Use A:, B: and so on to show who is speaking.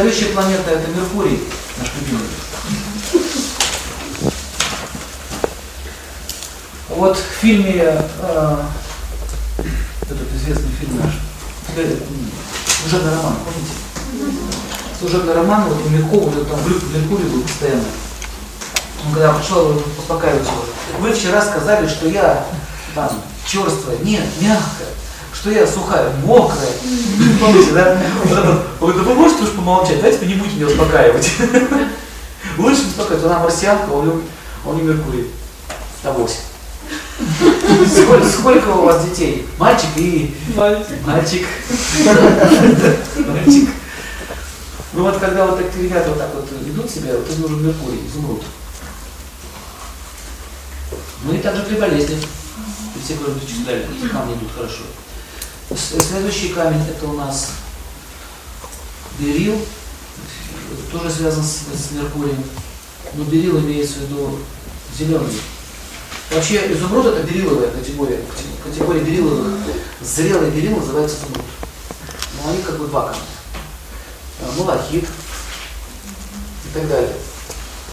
A: Следующая планета это Меркурий, наш любимый. Вот в фильме, э, этот известный фильм наш, э, служебный роман, помните? Служебный роман, вот у Меркова, вот там глюк Меркурий был постоянно. Он когда пришел успокаивать его, вы вчера сказали, что я там черствая, нет, мягкая, что я сухая, мокрая. Помните, да? Вот это, да вы можете уж помолчать, давайте не будете меня успокаивать. Лучше успокаивать, она марсианка, он, он не Меркурий. Авось. Сколько, сколько у вас детей? Мальчик и...
B: Мальчик.
A: Мальчик. Мальчик. Ну вот когда вот такие ребята вот так вот ведут себя, вот им нужен Меркурий, изумруд. Ну и также при болезни. Все говорят, эти камни идут хорошо. Следующий камень это у нас берил, тоже связан с, с Меркурием. Но берил имеется в виду зеленый. Вообще изумруд это бериловая категория. Кате- Категория бериловых. Зрелый берил называется изумруд. Но они как бы два камня. Малахит и так далее.